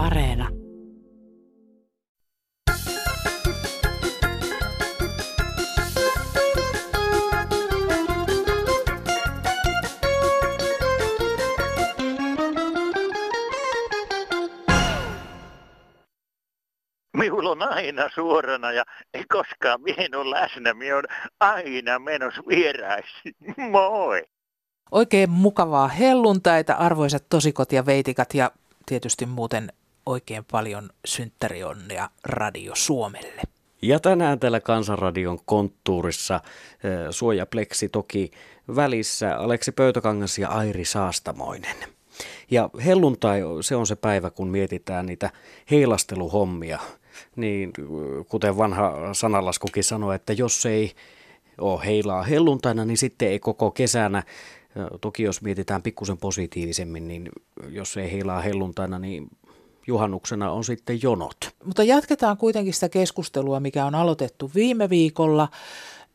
Areena. Minulla on aina suorana ja ei koskaan mien ole läsnä. Minä on aina menossa vieraisi. Moi! Oikein mukavaa helluntaita, arvoisat tosikot ja veitikat ja tietysti muuten oikein paljon synttärionnea Radio Suomelle. Ja tänään täällä Kansanradion konttuurissa eh, suojapleksi toki välissä Aleksi Pöytäkangas ja Airi Saastamoinen. Ja helluntai, se on se päivä, kun mietitään niitä heilasteluhommia. Niin kuten vanha sanalaskukin sanoi, että jos ei ole heilaa helluntaina, niin sitten ei koko kesänä Toki jos mietitään pikkusen positiivisemmin, niin jos ei heilaa helluntaina, niin juhannuksena on sitten jonot. Mutta jatketaan kuitenkin sitä keskustelua, mikä on aloitettu viime viikolla.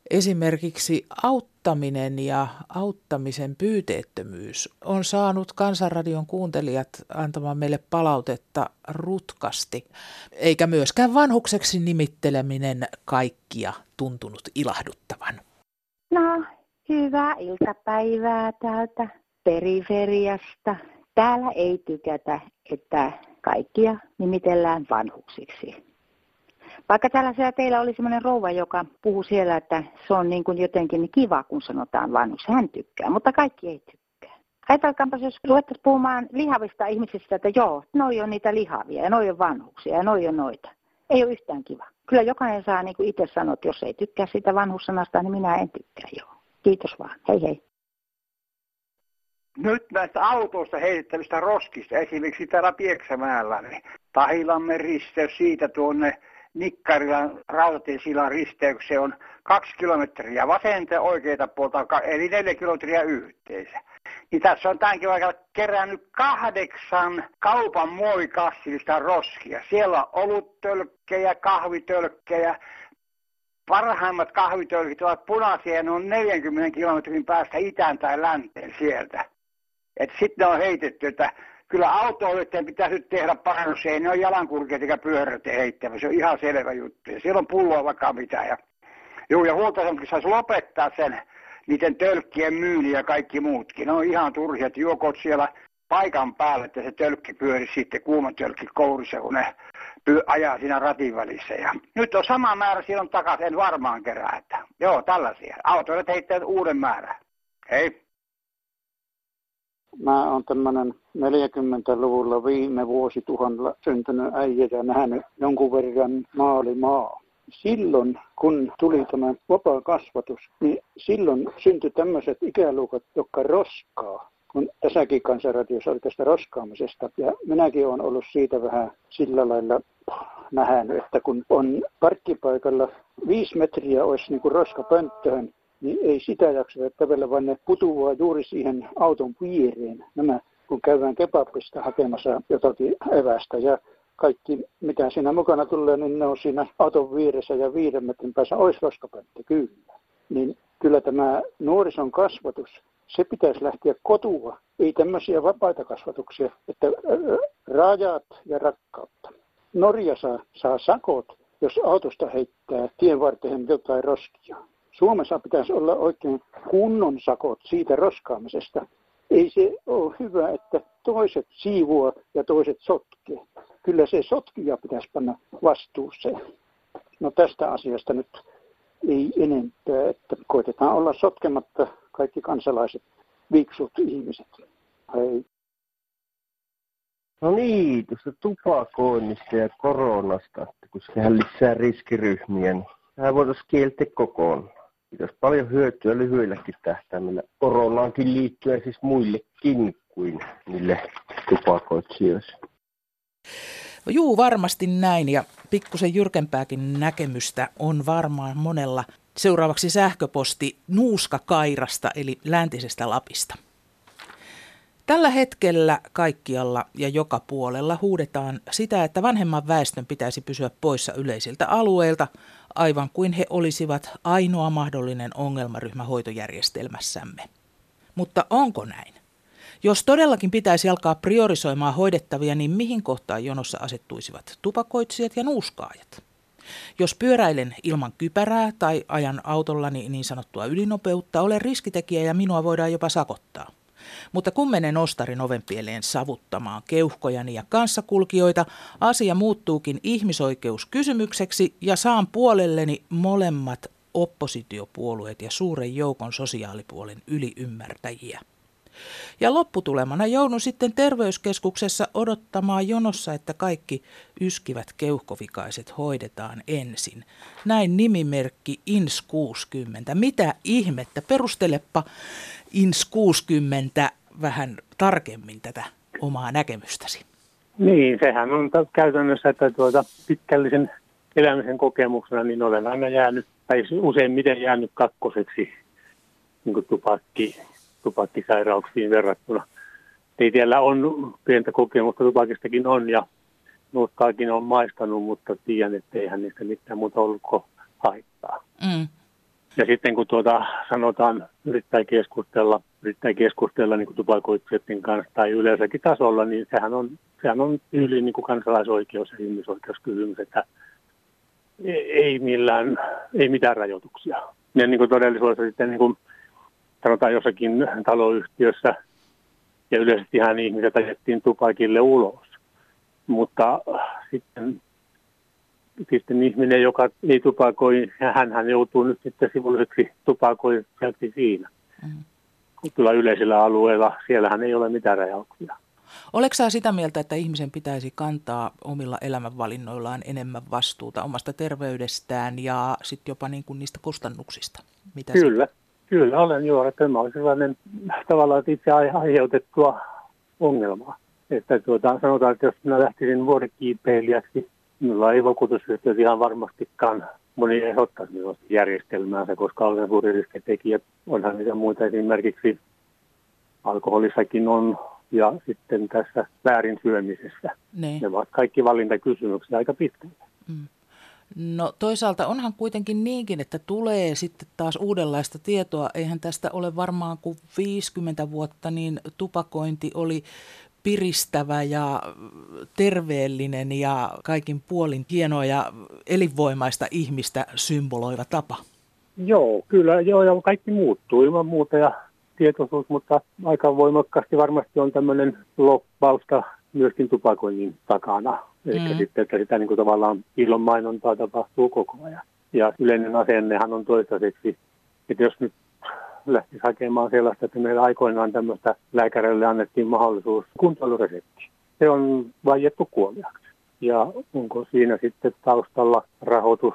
Esimerkiksi auttaminen ja auttamisen pyyteettömyys on saanut Kansanradion kuuntelijat antamaan meille palautetta rutkasti, eikä myöskään vanhukseksi nimitteleminen kaikkia tuntunut ilahduttavan. No, Hyvää iltapäivää täältä periferiasta. Täällä ei tykätä, että kaikkia nimitellään vanhuksiksi. Vaikka täällä siellä teillä oli semmoinen rouva, joka puhuu siellä, että se on niin kuin jotenkin kiva, kun sanotaan vanhus. Hän tykkää, mutta kaikki ei tykkää. Ajatelkaanpa, jos ruvettaisiin puhumaan lihavista ihmisistä, että joo, noi on niitä lihavia ja noi on vanhuksia ja noi on noita. Ei ole yhtään kiva. Kyllä jokainen saa niin kuin itse sanoa, että jos ei tykkää sitä vanhussanasta, niin minä en tykkää joo. Kiitos vaan. Hei hei. Nyt näistä autoista heitettävistä roskista, esimerkiksi täällä Pieksämäellä, niin Tahilamme risteys siitä tuonne Nikkarilan rautatiesilan risteykseen on kaksi kilometriä vasenta oikeita puolta, eli neljä kilometriä yhteensä. Niin tässä on tämänkin aikana kerännyt kahdeksan kaupan muovikassillista roskia. Siellä on oluttölkkejä, kahvitölkkejä, parhaimmat kahvitölkit ovat punaisia ja ne on 40 kilometrin päästä itään tai länteen sieltä. Sitten on heitetty, että kyllä autoilijoiden pitäisi nyt tehdä parannus. Ei ne ole jalankulkijat eikä pyörät heittävä. Se on ihan selvä juttu. Ja siellä on pulloa vaikka mitä. Ja, juu, ja huoltoasematkin saisi lopettaa sen niiden tölkkien myynnin ja kaikki muutkin. Ne on ihan turhia, että juokot siellä paikan päälle, että se tölkki pyöri sitten kuuma tölkki kourissa, kun ne ajaa siinä ratin välissä. Ja nyt on sama määrä silloin takaisin, en varmaan kerää. Että, joo, tällaisia. Autoille heittävät uuden määrän. Hei. Mä oon tämmönen 40-luvulla viime vuosituhannella syntynyt äijä ja nähnyt jonkun verran maali maa. Silloin, kun tuli tämä vapaa kasvatus, niin silloin syntyi tämmöiset ikäluokat, jotka roskaa kun tässäkin kansanradiossa oli tästä roskaamisesta. Ja minäkin olen ollut siitä vähän sillä lailla nähnyt, että kun on parkkipaikalla viisi metriä olisi niin kuin roskapönttöön, niin ei sitä jaksa kävellä, vaan ne putuaa juuri siihen auton piiriin. Nämä, kun käydään kebabista hakemassa jotakin evästä ja kaikki, mitä siinä mukana tulee, niin ne on siinä auton vieressä ja viiden metrin päässä olisi roskapönttö, kyllä. Niin kyllä tämä nuorison kasvatus se pitäisi lähteä kotua, ei tämmöisiä vapaita kasvatuksia, että rajat ja rakkautta. Norja saa, saa sakot, jos autosta heittää tien varteen jotain roskia. Suomessa pitäisi olla oikein kunnon sakot siitä roskaamisesta. Ei se ole hyvä, että toiset siivua ja toiset sotkee. Kyllä se sotkija pitäisi panna vastuuseen. No tästä asiasta nyt ei enempää, että koitetaan olla sotkematta kaikki kansalaiset, viksut ihmiset. Hei. No niin, tuosta tupakoinnista ja koronasta, kun sehän lisää riskiryhmiä, niin sehän voitaisiin kieltää kokonaan. Pitäisi paljon hyötyä lyhyelläkin tähtäimellä koronaankin liittyen siis muillekin kuin niille tupakoitsijoille. Juu, varmasti näin ja pikkusen jyrkempääkin näkemystä on varmaan monella. Seuraavaksi sähköposti Nuuska Kairasta eli läntisestä Lapista. Tällä hetkellä kaikkialla ja joka puolella huudetaan sitä, että vanhemman väestön pitäisi pysyä poissa yleisiltä alueilta, aivan kuin he olisivat ainoa mahdollinen ongelmaryhmä hoitojärjestelmässämme. Mutta onko näin? Jos todellakin pitäisi alkaa priorisoimaan hoidettavia, niin mihin kohtaan jonossa asettuisivat tupakoitsijat ja nuuskaajat? Jos pyöräilen ilman kypärää tai ajan autollani niin sanottua ylinopeutta, olen riskitekijä ja minua voidaan jopa sakottaa. Mutta kun menen ostarin ovenpieleen savuttamaan keuhkojani ja kanssakulkijoita, asia muuttuukin ihmisoikeuskysymykseksi ja saan puolelleni molemmat oppositiopuolueet ja suuren joukon sosiaalipuolen yliymmärtäjiä. Ja lopputulemana joudun sitten terveyskeskuksessa odottamaan jonossa, että kaikki yskivät keuhkovikaiset hoidetaan ensin. Näin nimimerkki INS 60. Mitä ihmettä? Perustelepa INS 60 vähän tarkemmin tätä omaa näkemystäsi. Niin, sehän on käytännössä, että tuota pitkällisen elämisen kokemuksena, niin olen aina jäänyt, tai useimmiten jäänyt kakkoseksi niin tupakki tupakkisairauksiin verrattuna. Ei tiellä on pientä kokemusta, tupakistakin on ja nuuskaakin on maistanut, mutta tiedän, että eihän niistä mitään muuta ollut kuin haittaa. Mm. Ja sitten kun tuota sanotaan yrittää keskustella, yrittää keskustella niin tupakoitsijoiden kanssa tai yleensäkin tasolla, niin sehän on, sehän on yli niin kuin kansalaisoikeus ja ihmisoikeuskysymys, että ei, millään, ei mitään rajoituksia. Ja niin kuin todellisuudessa sitten niin kuin sanotaan jossakin taloyhtiössä ja yleisesti ihan ihmiset ajettiin tupakille ulos. Mutta sitten, sitten ihminen, joka ei tupakoi, hän, hän joutuu nyt sitten sivulliseksi tupakoijaksi siinä. Mm. Kyllä yleisillä alueilla, siellähän ei ole mitään rajauksia. Oletko sitä mieltä, että ihmisen pitäisi kantaa omilla elämänvalinnoillaan enemmän vastuuta omasta terveydestään ja sitten jopa niin kuin niistä kustannuksista? Mitä Kyllä. Se... Kyllä olen että tämä oli sellainen tavallaan itse aiheutettua ongelmaa. Että tuota, sanotaan, että jos minä lähtisin vuodekiipeilijäksi, minulla ei vakuutusyhtiöt ihan varmastikaan moni ehdottaisi minusta järjestelmäänsä, koska olen suuri riskitekijä. Onhan niitä muita esimerkiksi alkoholissakin on ja sitten tässä väärin syömisessä. Ne, ne ovat kaikki valintakysymyksiä aika pitkälle. Mm. No toisaalta onhan kuitenkin niinkin, että tulee sitten taas uudenlaista tietoa. Eihän tästä ole varmaan kuin 50 vuotta, niin tupakointi oli piristävä ja terveellinen ja kaikin puolin hienoa ja elinvoimaista ihmistä symboloiva tapa. Joo, kyllä joo, ja kaikki muuttuu ilman muuta ja tietoisuus, mutta aika voimakkaasti varmasti on tämmöinen loppausta myöskin tupakoinnin takana. Eli mm. sitten, että sitä niin kuin tavallaan ilonmainontaa tapahtuu koko ajan. Ja yleinen asennehan on toistaiseksi, että jos nyt lähtisi hakemaan sellaista, että meillä aikoinaan tämmöistä lääkärille annettiin mahdollisuus kuntoiluresepti. Se on vaiettu kuoliaksi. Ja onko siinä sitten taustalla rahoitus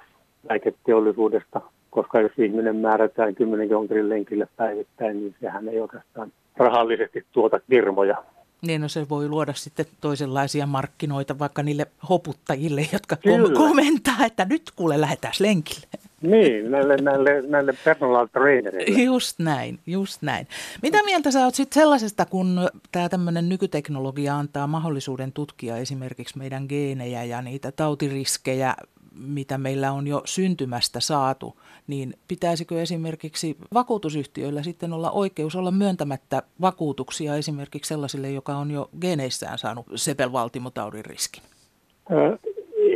lääketeollisuudesta, koska jos ihminen määrätään 10 kilometrin lenkille päivittäin, niin sehän ei oikeastaan rahallisesti tuota firmoja. Niin, no se voi luoda sitten toisenlaisia markkinoita vaikka niille hoputtajille, jotka Kyllä. komentaa, että nyt kuule lähdetään lenkille. Niin, näille, näille, näille personal trainereille. Just näin, just näin. Mitä mieltä sä oot sitten sellaisesta, kun tämä tämmöinen nykyteknologia antaa mahdollisuuden tutkia esimerkiksi meidän geenejä ja niitä tautiriskejä mitä meillä on jo syntymästä saatu, niin pitäisikö esimerkiksi vakuutusyhtiöillä sitten olla oikeus olla myöntämättä vakuutuksia esimerkiksi sellaisille, joka on jo geneissään saanut sepelvaltimotaudin riskin?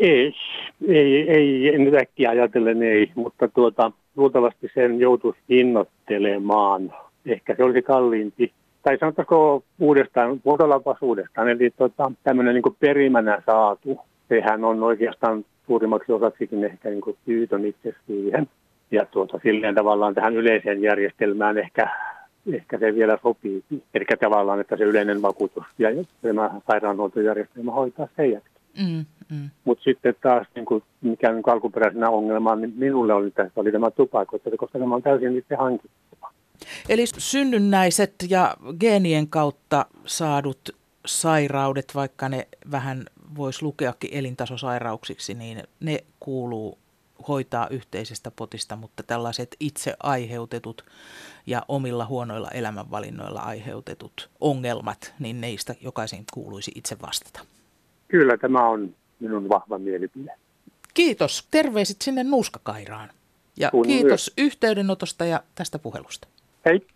Ei, ei, ei, en äkkiä ajatellen ei, mutta tuota, luultavasti sen joutuisi hinnoittelemaan. Ehkä se olisi kalliimpi tai sanotaanko uudestaan, muotoillaanpas uudestaan, eli tota, tämmöinen niin perimänä saatu, sehän on oikeastaan suurimmaksi osaksikin ehkä niin syytön itse siihen. Ja tuota, silleen tavallaan tähän yleiseen järjestelmään ehkä, ehkä se vielä sopii. Eli tavallaan, että se yleinen vakuutus ja tämä sairaanhuoltojärjestelmä hoitaa sen jälkeen. Mm, mm. Mutta sitten taas, niin kuin, mikä niin alkuperäisenä ongelma, niin minulle oli, tässä, oli tämä tupakointi, koska tämä on täysin itse hankittu. Eli synnynnäiset ja geenien kautta saadut sairaudet, vaikka ne vähän voisi lukeakin elintasosairauksiksi, niin ne kuuluu hoitaa yhteisestä potista, mutta tällaiset itse aiheutetut ja omilla huonoilla elämänvalinnoilla aiheutetut ongelmat, niin neistä jokaisen kuuluisi itse vastata. Kyllä tämä on minun vahva mielipide. Kiitos. Terveiset sinne Nuuskakairaan. Ja Kun kiitos myös. yhteydenotosta ja tästä puhelusta. Hei.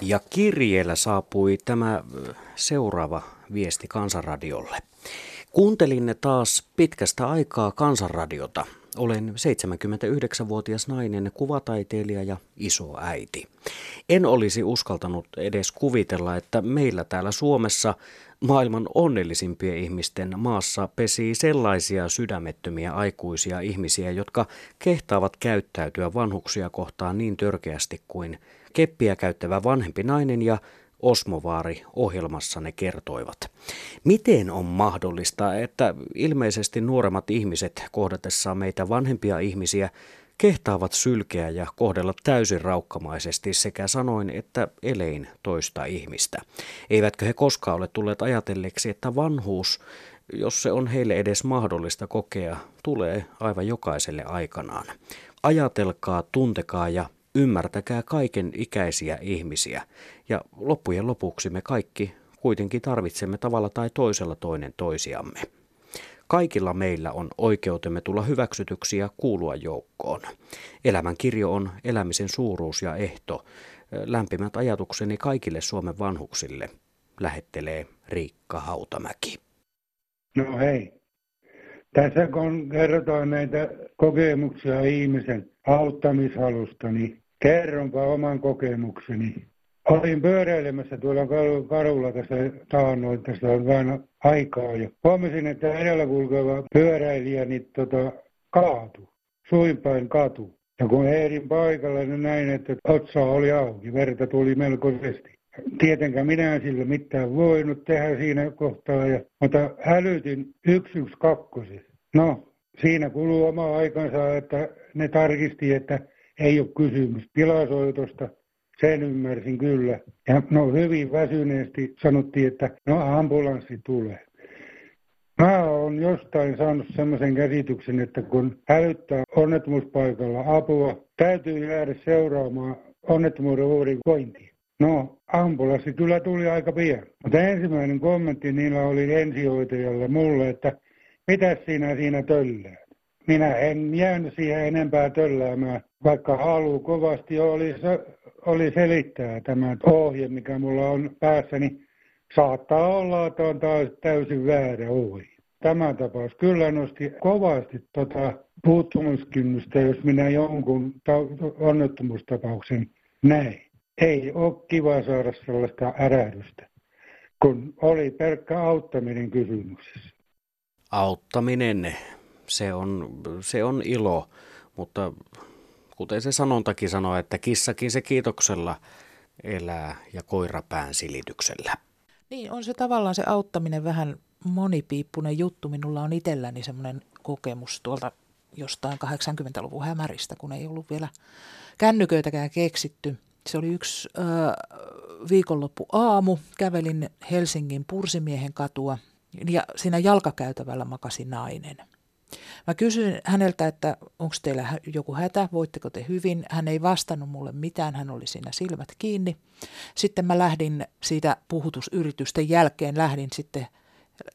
Ja kirjeellä saapui tämä seuraava viesti Kansanradiolle. Kuuntelin taas pitkästä aikaa Kansanradiota. Olen 79-vuotias nainen, kuvataiteilija ja iso äiti. En olisi uskaltanut edes kuvitella, että meillä täällä Suomessa maailman onnellisimpien ihmisten maassa pesii sellaisia sydämettömiä aikuisia ihmisiä, jotka kehtaavat käyttäytyä vanhuksia kohtaan niin törkeästi kuin keppiä käyttävä vanhempi nainen ja Osmovaari ohjelmassanne kertoivat. Miten on mahdollista, että ilmeisesti nuoremmat ihmiset kohdatessaan meitä vanhempia ihmisiä kehtaavat sylkeä ja kohdella täysin raukkamaisesti sekä sanoin että elein toista ihmistä. Eivätkö he koskaan ole tulleet ajatelleeksi, että vanhuus, jos se on heille edes mahdollista kokea, tulee aivan jokaiselle aikanaan. Ajatelkaa, tuntekaa ja ymmärtäkää kaiken ikäisiä ihmisiä. Ja loppujen lopuksi me kaikki kuitenkin tarvitsemme tavalla tai toisella toinen toisiamme. Kaikilla meillä on oikeutemme tulla hyväksytyksi ja kuulua joukkoon. Elämän kirjo on elämisen suuruus ja ehto. Lämpimät ajatukseni kaikille Suomen vanhuksille lähettelee Riikka Hautamäki. No hei. Tässä kun kerrotaan näitä kokemuksia ihmisen auttamishalusta, niin kerronpa oman kokemukseni. Olin pyöräilemässä tuolla kadulla tässä taannoin, tässä on vähän aikaa jo. Huomasin, että edellä kulkeva pyöräilijä niin tota, kaatu, suinpäin katu. Ja kun ehdin paikalle, niin näin, että otsa oli auki, verta tuli melkoisesti. Tietenkään minä en sillä mitään voinut tehdä siinä kohtaa, ja, mutta hälytin 112. No, siinä kuluu oma aikansa, että ne tarkisti, että ei ole kysymys tilasoitosta, sen ymmärsin kyllä. Ja no hyvin väsyneesti sanottiin, että no ambulanssi tulee. Mä oon jostain saanut semmoisen käsityksen, että kun hälyttää onnettomuuspaikalla apua, täytyy jäädä seuraamaan onnettomuuden kointia. No, ambulanssi kyllä tuli aika pian. Mutta ensimmäinen kommentti niillä oli ensihoitajalle mulle, että mitä sinä siinä töllää? Minä en jäänyt siihen enempää tölläämään, vaikka halu kovasti oli, oli selittää tämä ohje, mikä mulla on päässäni. Niin saattaa olla, että on taas täysin väärä ohje. Tämä tapaus kyllä nosti kovasti tota puuttumiskynnystä, jos minä jonkun onnettomuustapauksen näin. Ei ole kiva saada sellaista ärähdystä, kun oli pelkkä auttaminen kysymyksessä. Auttaminen se on, se on ilo, mutta kuten se sanontakin sanoo, että kissakin se kiitoksella elää ja koira pään silityksellä. Niin, on se tavallaan se auttaminen vähän monipiippunen juttu. Minulla on itselläni semmoinen kokemus tuolta jostain 80-luvun hämäristä, kun ei ollut vielä kännyköitäkään keksitty. Se oli yksi äh, viikonloppu aamu. Kävelin Helsingin Pursimiehen katua ja siinä jalkakäytävällä makasi nainen – Mä kysyin häneltä, että onko teillä joku hätä, voitteko te hyvin. Hän ei vastannut mulle mitään, hän oli siinä silmät kiinni. Sitten mä lähdin siitä puhutusyritysten jälkeen, lähdin sitten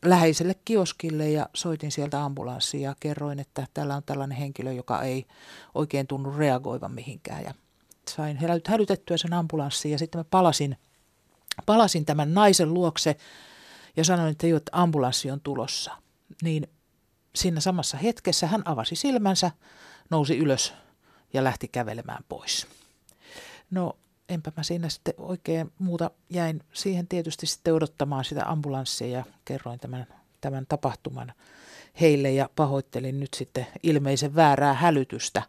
läheiselle kioskille ja soitin sieltä ambulanssia ja kerroin, että täällä on tällainen henkilö, joka ei oikein tunnu reagoivan mihinkään. Ja sain hälytettyä sen ambulanssin ja sitten mä palasin, palasin tämän naisen luokse ja sanoin, että, jo, että ambulanssi on tulossa. Niin siinä samassa hetkessä hän avasi silmänsä, nousi ylös ja lähti kävelemään pois. No enpä mä siinä sitten oikein muuta jäin siihen tietysti sitten odottamaan sitä ambulanssia ja kerroin tämän, tämän tapahtuman heille ja pahoittelin nyt sitten ilmeisen väärää hälytystä.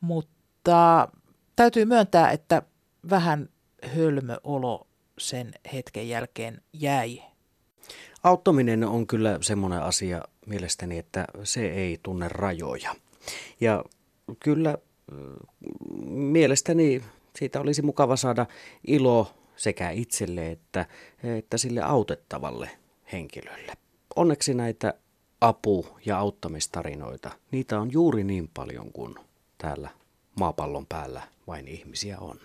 Mutta täytyy myöntää, että vähän hölmö olo sen hetken jälkeen jäi. Auttaminen on kyllä semmoinen asia, mielestäni, että se ei tunne rajoja. Ja kyllä mielestäni siitä olisi mukava saada ilo sekä itselle että, että sille autettavalle henkilölle. Onneksi näitä apu- ja auttamistarinoita, niitä on juuri niin paljon kuin täällä maapallon päällä vain ihmisiä on.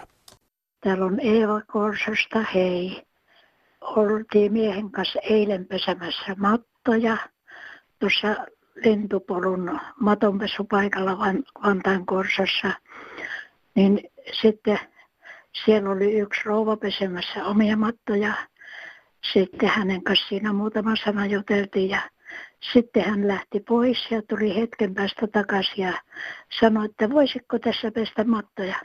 Täällä on Eeva Korsasta, hei. Oltiin miehen kanssa eilen pesämässä mattoja tuossa lentopolun matonpesupaikalla Vantaan Korsassa, niin sitten Siellä oli yksi rouva pesemässä omia mattoja. Sitten hänen kanssa siinä muutama sana juteltiin ja sitten hän lähti pois ja tuli hetken päästä takaisin ja sanoi, että voisiko tässä pestä mattoja.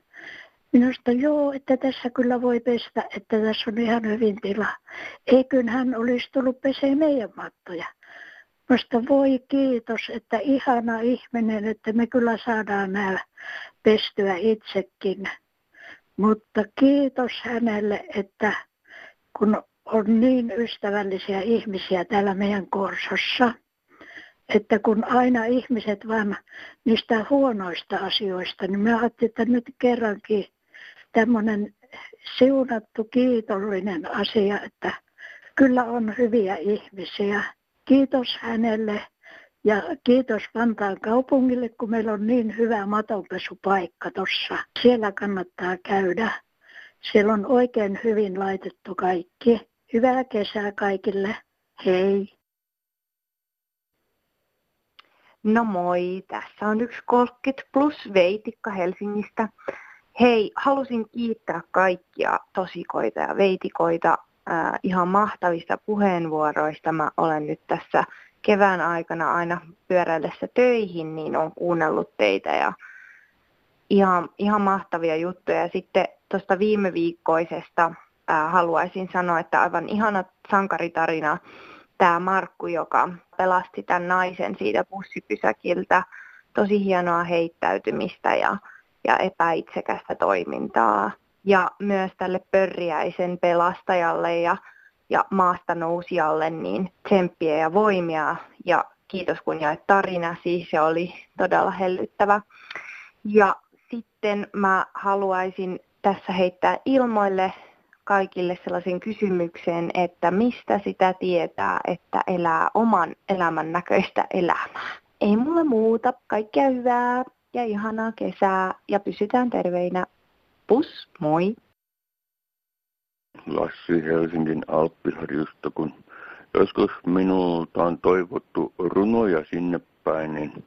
Minusta joo, että tässä kyllä voi pestä, että tässä on ihan hyvin tila. Eikö hän olisi tullut pesee meidän mattoja. Minusta voi kiitos, että ihana ihminen, että me kyllä saadaan nämä pestyä itsekin. Mutta kiitos hänelle, että kun on niin ystävällisiä ihmisiä täällä meidän Korsossa, että kun aina ihmiset vaan niistä huonoista asioista, niin me ajattelin, että nyt kerrankin tämmöinen siunattu kiitollinen asia, että kyllä on hyviä ihmisiä. Kiitos hänelle ja kiitos Vantaan kaupungille, kun meillä on niin hyvä matonpesupaikka tuossa. Siellä kannattaa käydä. Siellä on oikein hyvin laitettu kaikki. Hyvää kesää kaikille. Hei. No moi, tässä on yksi 30 plus Veitikka Helsingistä. Hei, halusin kiittää kaikkia tosikoita ja veitikoita äh, ihan mahtavista puheenvuoroista. Mä olen nyt tässä kevään aikana aina pyöräillessä töihin, niin on kuunnellut teitä ja ihan, ihan mahtavia juttuja. Ja sitten tuosta viime viikkoisesta äh, haluaisin sanoa, että aivan ihana sankaritarina tämä Markku, joka pelasti tämän naisen siitä bussipysäkiltä. Tosi hienoa heittäytymistä ja, ja epäitsekästä toimintaa. Ja myös tälle pörriäisen pelastajalle ja, ja maasta nousijalle niin tsemppiä ja voimia. Ja kiitos kun jaet tarina, siis se oli todella hellyttävä. Ja sitten mä haluaisin tässä heittää ilmoille kaikille sellaisen kysymyksen, että mistä sitä tietää, että elää oman elämän näköistä elämää. Ei mulla muuta. Kaikkea hyvää ja ihanaa kesää ja pysytään terveinä. Pus, moi! Lassi Helsingin Alppiharjusta, kun joskus minulta on toivottu runoja sinne päin, niin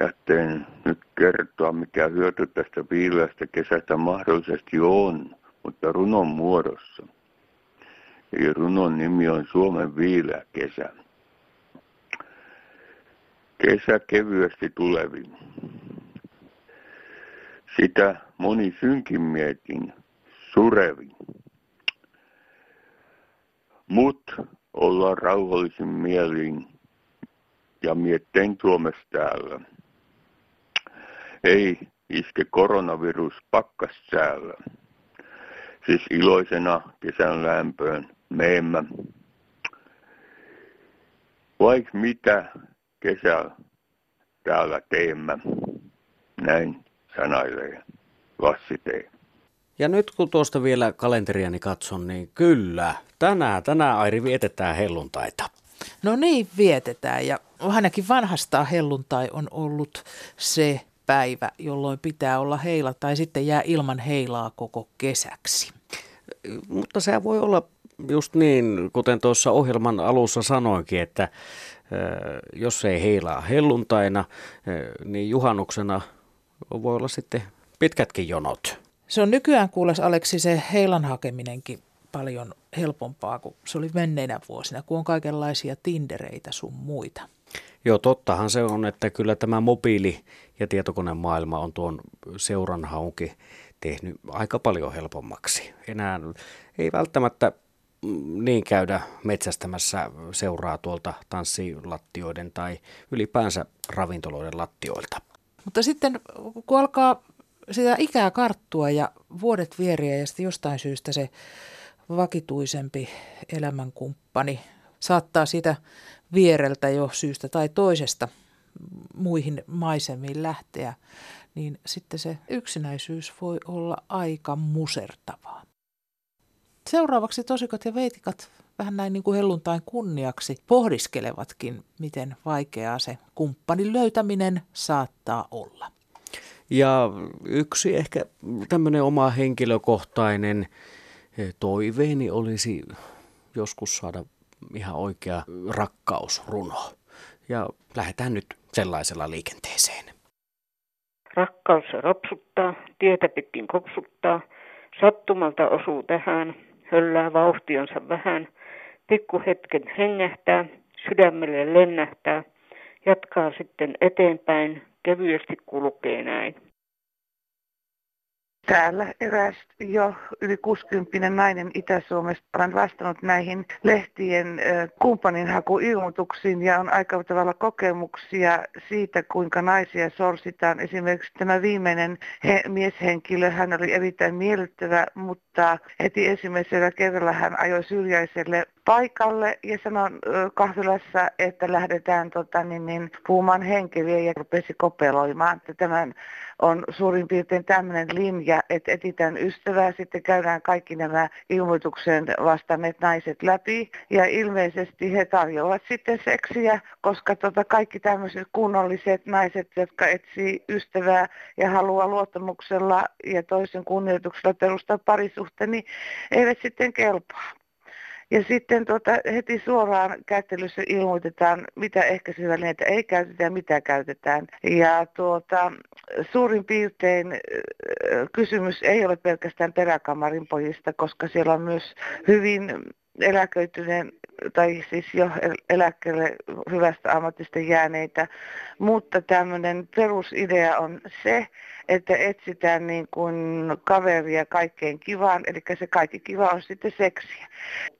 ajattelin nyt kertoa, mikä hyöty tästä viileästä kesästä mahdollisesti on mutta runon muodossa. Eli runon nimi on Suomen viileä kesä. Kesä kevyesti tulevin. Sitä moni synkin mietin, surevin. Mut ollaan rauhallisin mielin ja miettein Suomessa täällä. Ei iske koronavirus pakkas täällä siis iloisena kesän lämpöön meemmä. Vaik mitä kesällä täällä teemme, näin sanailee Lassi T. Ja nyt kun tuosta vielä kalenteriani katson, niin kyllä, tänään, tänään Airi vietetään helluntaita. No niin, vietetään ja ainakin vanhastaan helluntai on ollut se päivä, jolloin pitää olla heila tai sitten jää ilman heilaa koko kesäksi. Mutta se voi olla just niin, kuten tuossa ohjelman alussa sanoinkin, että jos ei heilaa helluntaina, niin juhannuksena voi olla sitten pitkätkin jonot. Se on nykyään kuules Aleksi se heilan hakeminenkin paljon helpompaa kuin se oli menneinä vuosina, kun on kaikenlaisia tindereitä sun muita. Joo, tottahan se on, että kyllä tämä mobiili- ja tietokonemaailma on tuon seuranhaunkin tehnyt aika paljon helpommaksi. Enää ei välttämättä niin käydä metsästämässä seuraa tuolta tanssilattioiden tai ylipäänsä ravintoloiden lattioilta. Mutta sitten kun alkaa sitä ikää karttua ja vuodet vieriä ja sitten jostain syystä se vakituisempi elämänkumppani saattaa sitä viereltä jo syystä tai toisesta muihin maisemiin lähteä, niin sitten se yksinäisyys voi olla aika musertavaa. Seuraavaksi tosikot ja veitikat vähän näin niin kuin helluntain kunniaksi pohdiskelevatkin, miten vaikeaa se kumppanin löytäminen saattaa olla. Ja yksi ehkä tämmöinen oma henkilökohtainen eh, toiveeni olisi joskus saada ihan oikea rakkausruno. Ja lähdetään nyt sellaisella liikenteeseen. Rakkaus rapsuttaa, tietä pitkin kopsuttaa, Sattumalta osuu tähän, höllää vauhtionsa vähän, pikku hetken hengähtää, sydämelle lennähtää, jatkaa sitten eteenpäin, kevyesti kulkee näin. Täällä eräs jo yli 60 nainen Itä-Suomesta on vastannut näihin lehtien kumppaninhakuilmoituksiin ja on aika tavalla kokemuksia siitä, kuinka naisia sorsitaan. Esimerkiksi tämä viimeinen he, mieshenkilö, hän oli erittäin miellyttävä, mutta heti ensimmäisellä kerralla hän ajoi syrjäiselle paikalle ja sanon kahvilassa, että lähdetään tota, niin, niin, puhumaan henkilöä ja rupesi kopeloimaan. Tämän on suurin piirtein tämmöinen linja, että etsitään ystävää, sitten käydään kaikki nämä ilmoituksen vastanneet naiset läpi ja ilmeisesti he tarjoavat sitten seksiä, koska tota kaikki tämmöiset kunnolliset naiset, jotka etsii ystävää ja haluaa luottamuksella ja toisen kunnioituksella perustaa parisuhteen, niin eivät sitten kelpaa. Ja sitten tuota, heti suoraan kättelyssä ilmoitetaan, mitä ehkäisyvälineitä ei käytetä ja mitä käytetään. Ja tuota, suurin piirtein kysymys ei ole pelkästään peräkamarin pojista, koska siellä on myös hyvin eläköityneen tai siis jo eläkkeelle hyvästä ammatista jääneitä, mutta tämmöinen perusidea on se, että etsitään niin kuin kaveria kaikkein kivaan, eli se kaikki kiva on sitten seksiä.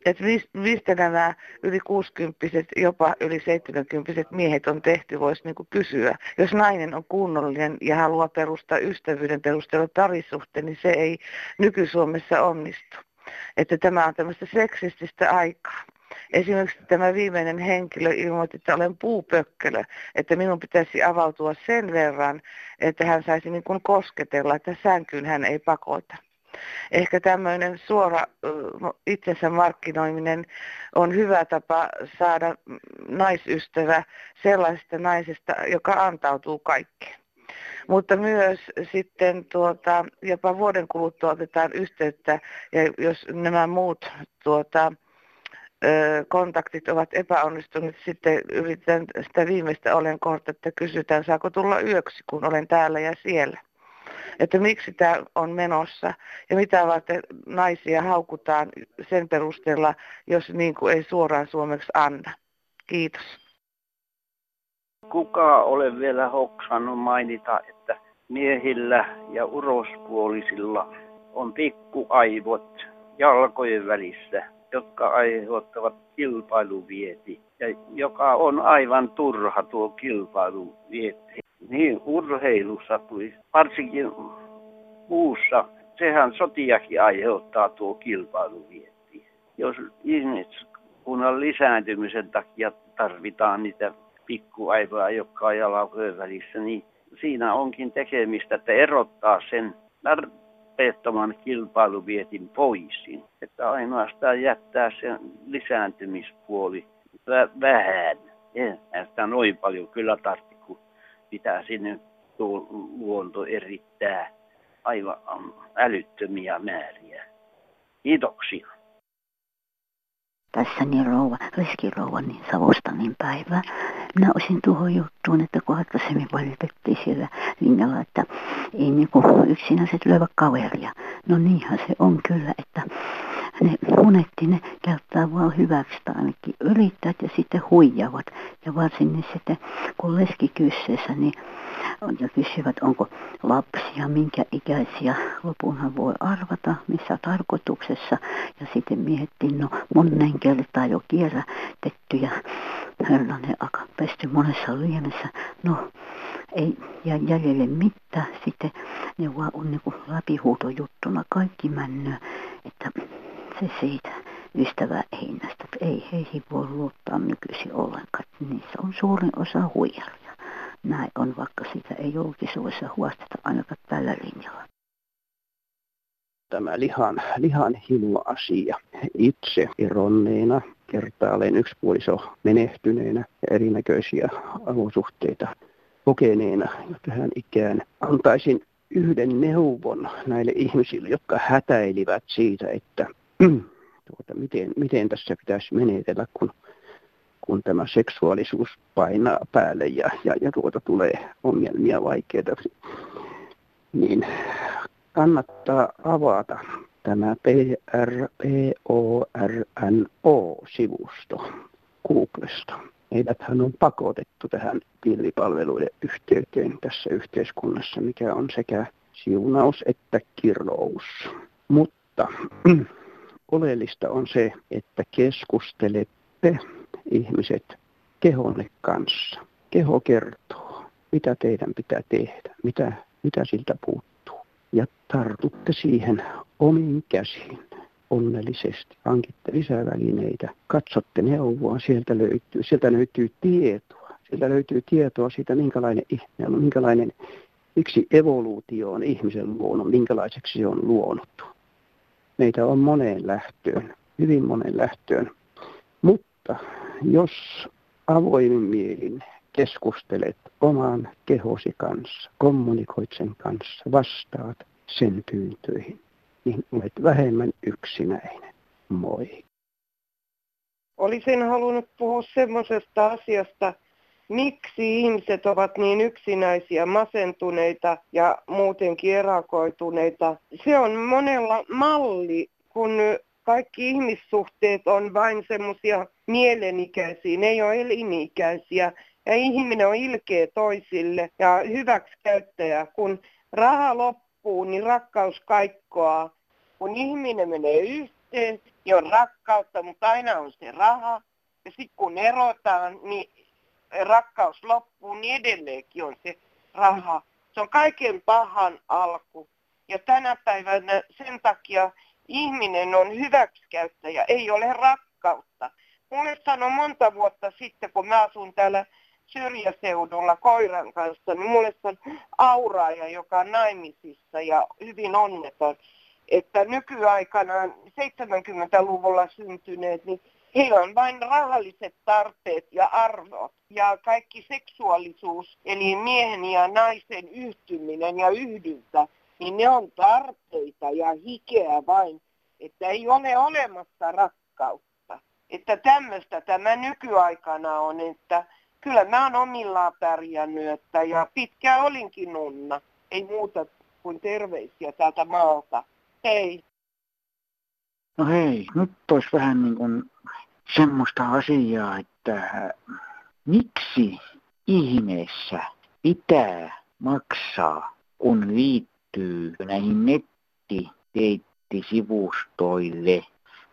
Että mistä nämä yli 60 jopa yli 70 miehet on tehty, voisi niin kuin kysyä. Jos nainen on kunnollinen ja haluaa perustaa ystävyyden perusteella parisuhteen, niin se ei nyky-Suomessa onnistu. Että tämä on tämmöistä seksististä aikaa. Esimerkiksi tämä viimeinen henkilö ilmoitti, että olen puupökkölö, että minun pitäisi avautua sen verran, että hän saisi niin kuin kosketella, että sänkyyn hän ei pakota. Ehkä tämmöinen suora itsensä markkinoiminen on hyvä tapa saada naisystävä sellaisesta naisesta, joka antautuu kaikkeen. Mutta myös sitten tuota, jopa vuoden kuluttua otetaan yhteyttä ja jos nämä muut tuota, kontaktit ovat epäonnistuneet, sitten yritän sitä viimeistä olen kohta, että kysytään, saako tulla yöksi, kun olen täällä ja siellä. Että miksi tämä on menossa ja mitä varten naisia haukutaan sen perusteella, jos niin kuin ei suoraan suomeksi anna. Kiitos. Kuka ole vielä hoksannut mainita, että miehillä ja urospuolisilla on pikkuaivot jalkojen välissä jotka aiheuttavat kilpailuvieti ja joka on aivan turha tuo kilpailuvieti. Niin urheilussa tuli, varsinkin muussa, sehän sotiakin aiheuttaa tuo kilpailuvieti. Jos ihmiskunnan lisääntymisen takia tarvitaan niitä pikkuaivoja, jotka on jalkojen välissä, niin siinä onkin tekemistä, että erottaa sen tarpeettoman kilpailuvietin poisin. Että ainoastaan jättää sen lisääntymispuoli vähän. Ei sitä noin paljon kyllä tarvitse, kun pitää sinne tuo luonto erittää aivan älyttömiä määriä. Kiitoksia. Tässä niin rouva, riskirouva, niin Savostanin päivää. Minä olisin tuohon juttuun, että kun aikaisemmin valitettiin siellä linjalla, että ei niinku yksinäiset löyvä kaveria. No niinhän se on kyllä, että ne monetti ne käyttää vaan hyväksi ainakin yrittävät ja sitten huijavat. Ja varsinkin sitten kun leski kysseessä, niin ja kysyvät, onko lapsia, minkä ikäisiä. Lopunhan voi arvata, missä tarkoituksessa. Ja sitten mietittiin, no monen kertaa jo kierrätetty ja aika pesty monessa liemessä. No ei jää jäljelle mitään. Sitten ne vaan on niin läpihuutojuttuna kaikki männyt, että se siitä ystävää hinnasta. Ei heihin voi luottaa nykyisin ollenkaan. Niissä on suurin osa huijaria. Näin on, vaikka sitä ei julkisuudessa huosteta ainakaan tällä linjalla. Tämä lihan, lihan asia itse eronneena kertaalleen yksipuoliso menehtyneenä ja erinäköisiä olosuhteita kokeneena jo tähän ikään antaisin yhden neuvon näille ihmisille, jotka hätäilivät siitä, että tuota, miten, miten tässä pitäisi menetellä, kun, kun tämä seksuaalisuus painaa päälle ja, ja, ja tuota tulee ongelmia vaikeita, niin kannattaa avata tämä PRPORNO-sivusto Googlesta. Eiväthän on pakotettu tähän pilvipalveluiden yhteyteen tässä yhteiskunnassa, mikä on sekä siunaus että kirous. Mutta oleellista on se, että keskustelette ihmiset kehonne kanssa. Keho kertoo, mitä teidän pitää tehdä, mitä, mitä siltä puuttuu. Ja tartutte siihen omiin käsiin onnellisesti. Hankitte lisää välineitä, katsotte neuvoa, sieltä löytyy, sieltä löytyy tietoa. Sieltä löytyy tietoa siitä, minkälainen ihminen on, minkälainen yksi evoluutio on ihmisen luonut, minkälaiseksi se on luonut. Meitä on moneen lähtöön, hyvin moneen lähtöön. Mutta jos avoimin mielin keskustelet oman kehosi kanssa, kommunikoit sen kanssa, vastaat sen pyyntöihin, niin olet vähemmän yksinäinen. Moi. Olisin halunnut puhua semmoisesta asiasta, miksi ihmiset ovat niin yksinäisiä, masentuneita ja muutenkin erakoituneita. Se on monella malli, kun kaikki ihmissuhteet on vain semmoisia mielenikäisiä, ne ei ole elinikäisiä. Ja ihminen on ilkeä toisille ja hyväksikäyttäjä. Kun raha loppuu, niin rakkaus kaikkoaa. Kun ihminen menee yhteen, niin on rakkautta, mutta aina on se raha. Ja sitten kun erotaan, niin rakkaus loppuu, niin edelleenkin on se raha. Se on kaiken pahan alku. Ja tänä päivänä sen takia ihminen on hyväksikäyttäjä, ei ole rakkautta. Mulle sanoi monta vuotta sitten, kun mä asun täällä syrjäseudulla koiran kanssa, niin mulle on auraaja, joka on naimisissa ja hyvin onneton, että nykyaikana 70-luvulla syntyneet, niin heillä on vain rahalliset tarpeet ja arvot ja kaikki seksuaalisuus, eli miehen ja naisen yhtyminen ja yhdyntä, niin ne on tarpeita ja hikeä vain, että ei ole olemassa rakkautta. Että tämmöistä tämä nykyaikana on, että kyllä mä oon omillaan pärjännyt, että ja pitkään olinkin nunna. Ei muuta kuin terveisiä täältä maalta. Hei. No hei, nyt olisi vähän niin kuin semmoista asiaa, että miksi ihmeessä pitää maksaa, kun liittyy näihin nettiteittisivustoille,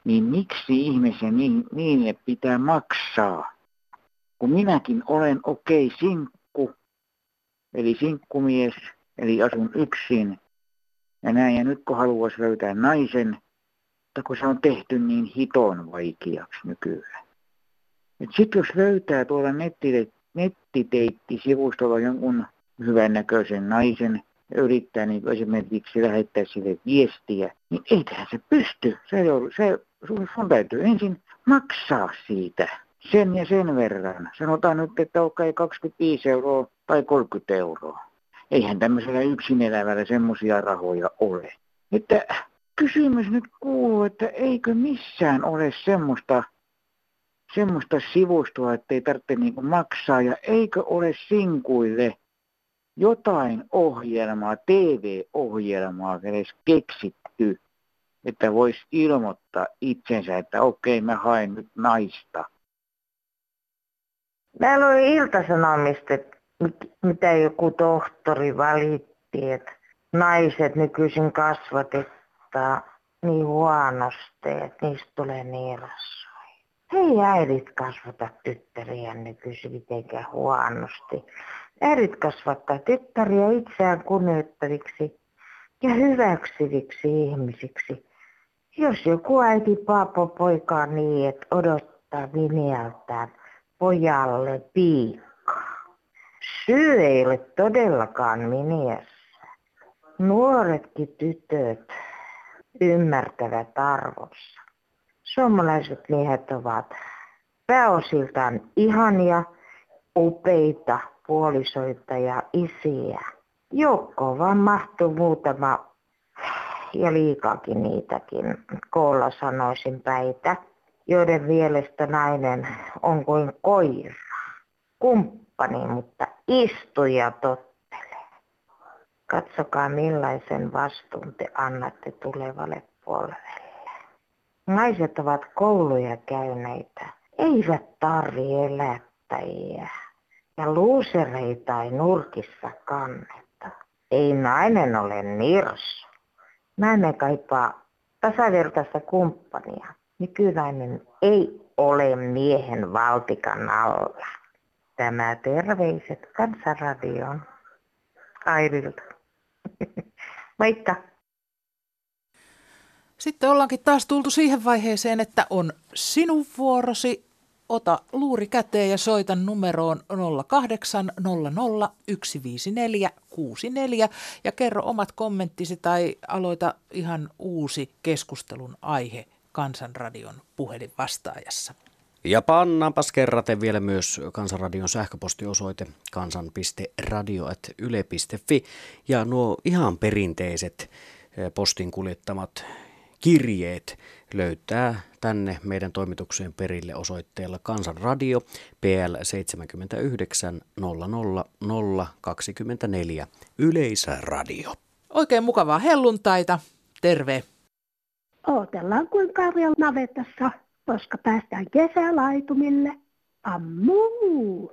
niin miksi ihmeessä niille pitää maksaa? Kun minäkin olen okei okay, sinkku, eli sinkkumies, eli asun yksin, ja näin, ja nyt kun haluaisi löytää naisen, mutta kun se on tehty niin hiton vaikeaksi nykyään. Sitten jos löytää tuolla nettiteittisivustolla jonkun hyvännäköisen naisen ja yrittää niin esimerkiksi lähettää sille viestiä, niin ei tähän se pysty. Se, se, sun, sun täytyy ensin maksaa siitä sen ja sen verran. Sanotaan nyt, että okei okay, 25 euroa tai 30 euroa. Eihän tämmöisellä yksin elävällä semmoisia rahoja ole. Että kysymys nyt kuuluu, että eikö missään ole semmoista, semmoista sivustoa, että ei tarvitse niin maksaa, ja eikö ole sinkuille jotain ohjelmaa, TV-ohjelmaa edes keksitty, että voisi ilmoittaa itsensä, että okei, mä haen nyt naista. Mä luin iltasanomista, mitä joku tohtori valitti, että naiset nykyisin kasvatetaan kasvattaa niin huonosti, että niistä tulee niin rasvoja. Hei äidit kasvata tyttäriä nykyisin mitenkään huonosti. Äidit kasvattaa tyttäriä itseään kunnioittaviksi ja hyväksyviksi ihmisiksi. Jos joku äiti paapo poikaa niin, että odottaa viniältään pojalle piikkaa. Syy ei ole todellakaan miniässä. Nuoretkin tytöt ymmärtävät arvonsa. Suomalaiset miehet ovat pääosiltaan ihania, upeita puolisoita ja isiä. Joukkoon vaan mahtuu muutama ja liikakin niitäkin, koolla sanoisin päitä, joiden mielestä nainen on kuin koira, kumppani, mutta istuja totta Katsokaa millaisen vastuun te annatte tulevalle polvelle. Naiset ovat kouluja käyneitä, eivät tarvi elättäjiä. Ja luusereita ei nurkissa kanneta. Ei nainen ole nirsu. Nainen kaipaa tasavertaista kumppania. Nykynainen ei ole miehen valtikan alla. Tämä terveiset Kansanradion Airilta. Moikka! Sitten ollaankin taas tultu siihen vaiheeseen, että on sinun vuorosi. Ota luuri käteen ja soita numeroon 0800 154 64 ja kerro omat kommenttisi tai aloita ihan uusi keskustelun aihe Kansanradion puhelinvastaajassa. Ja pannaanpas kerraten vielä myös Kansanradion sähköpostiosoite kansan.radio.yle.fi ja nuo ihan perinteiset eh, postin kuljettamat kirjeet löytää tänne meidän toimitukseen perille osoitteella Kansanradio PL 79 00024 Yleisradio. Oikein mukavaa helluntaita. Terve. Ootellaan kuin karjan navetassa, koska päästään kesälaitumille. Ammuu!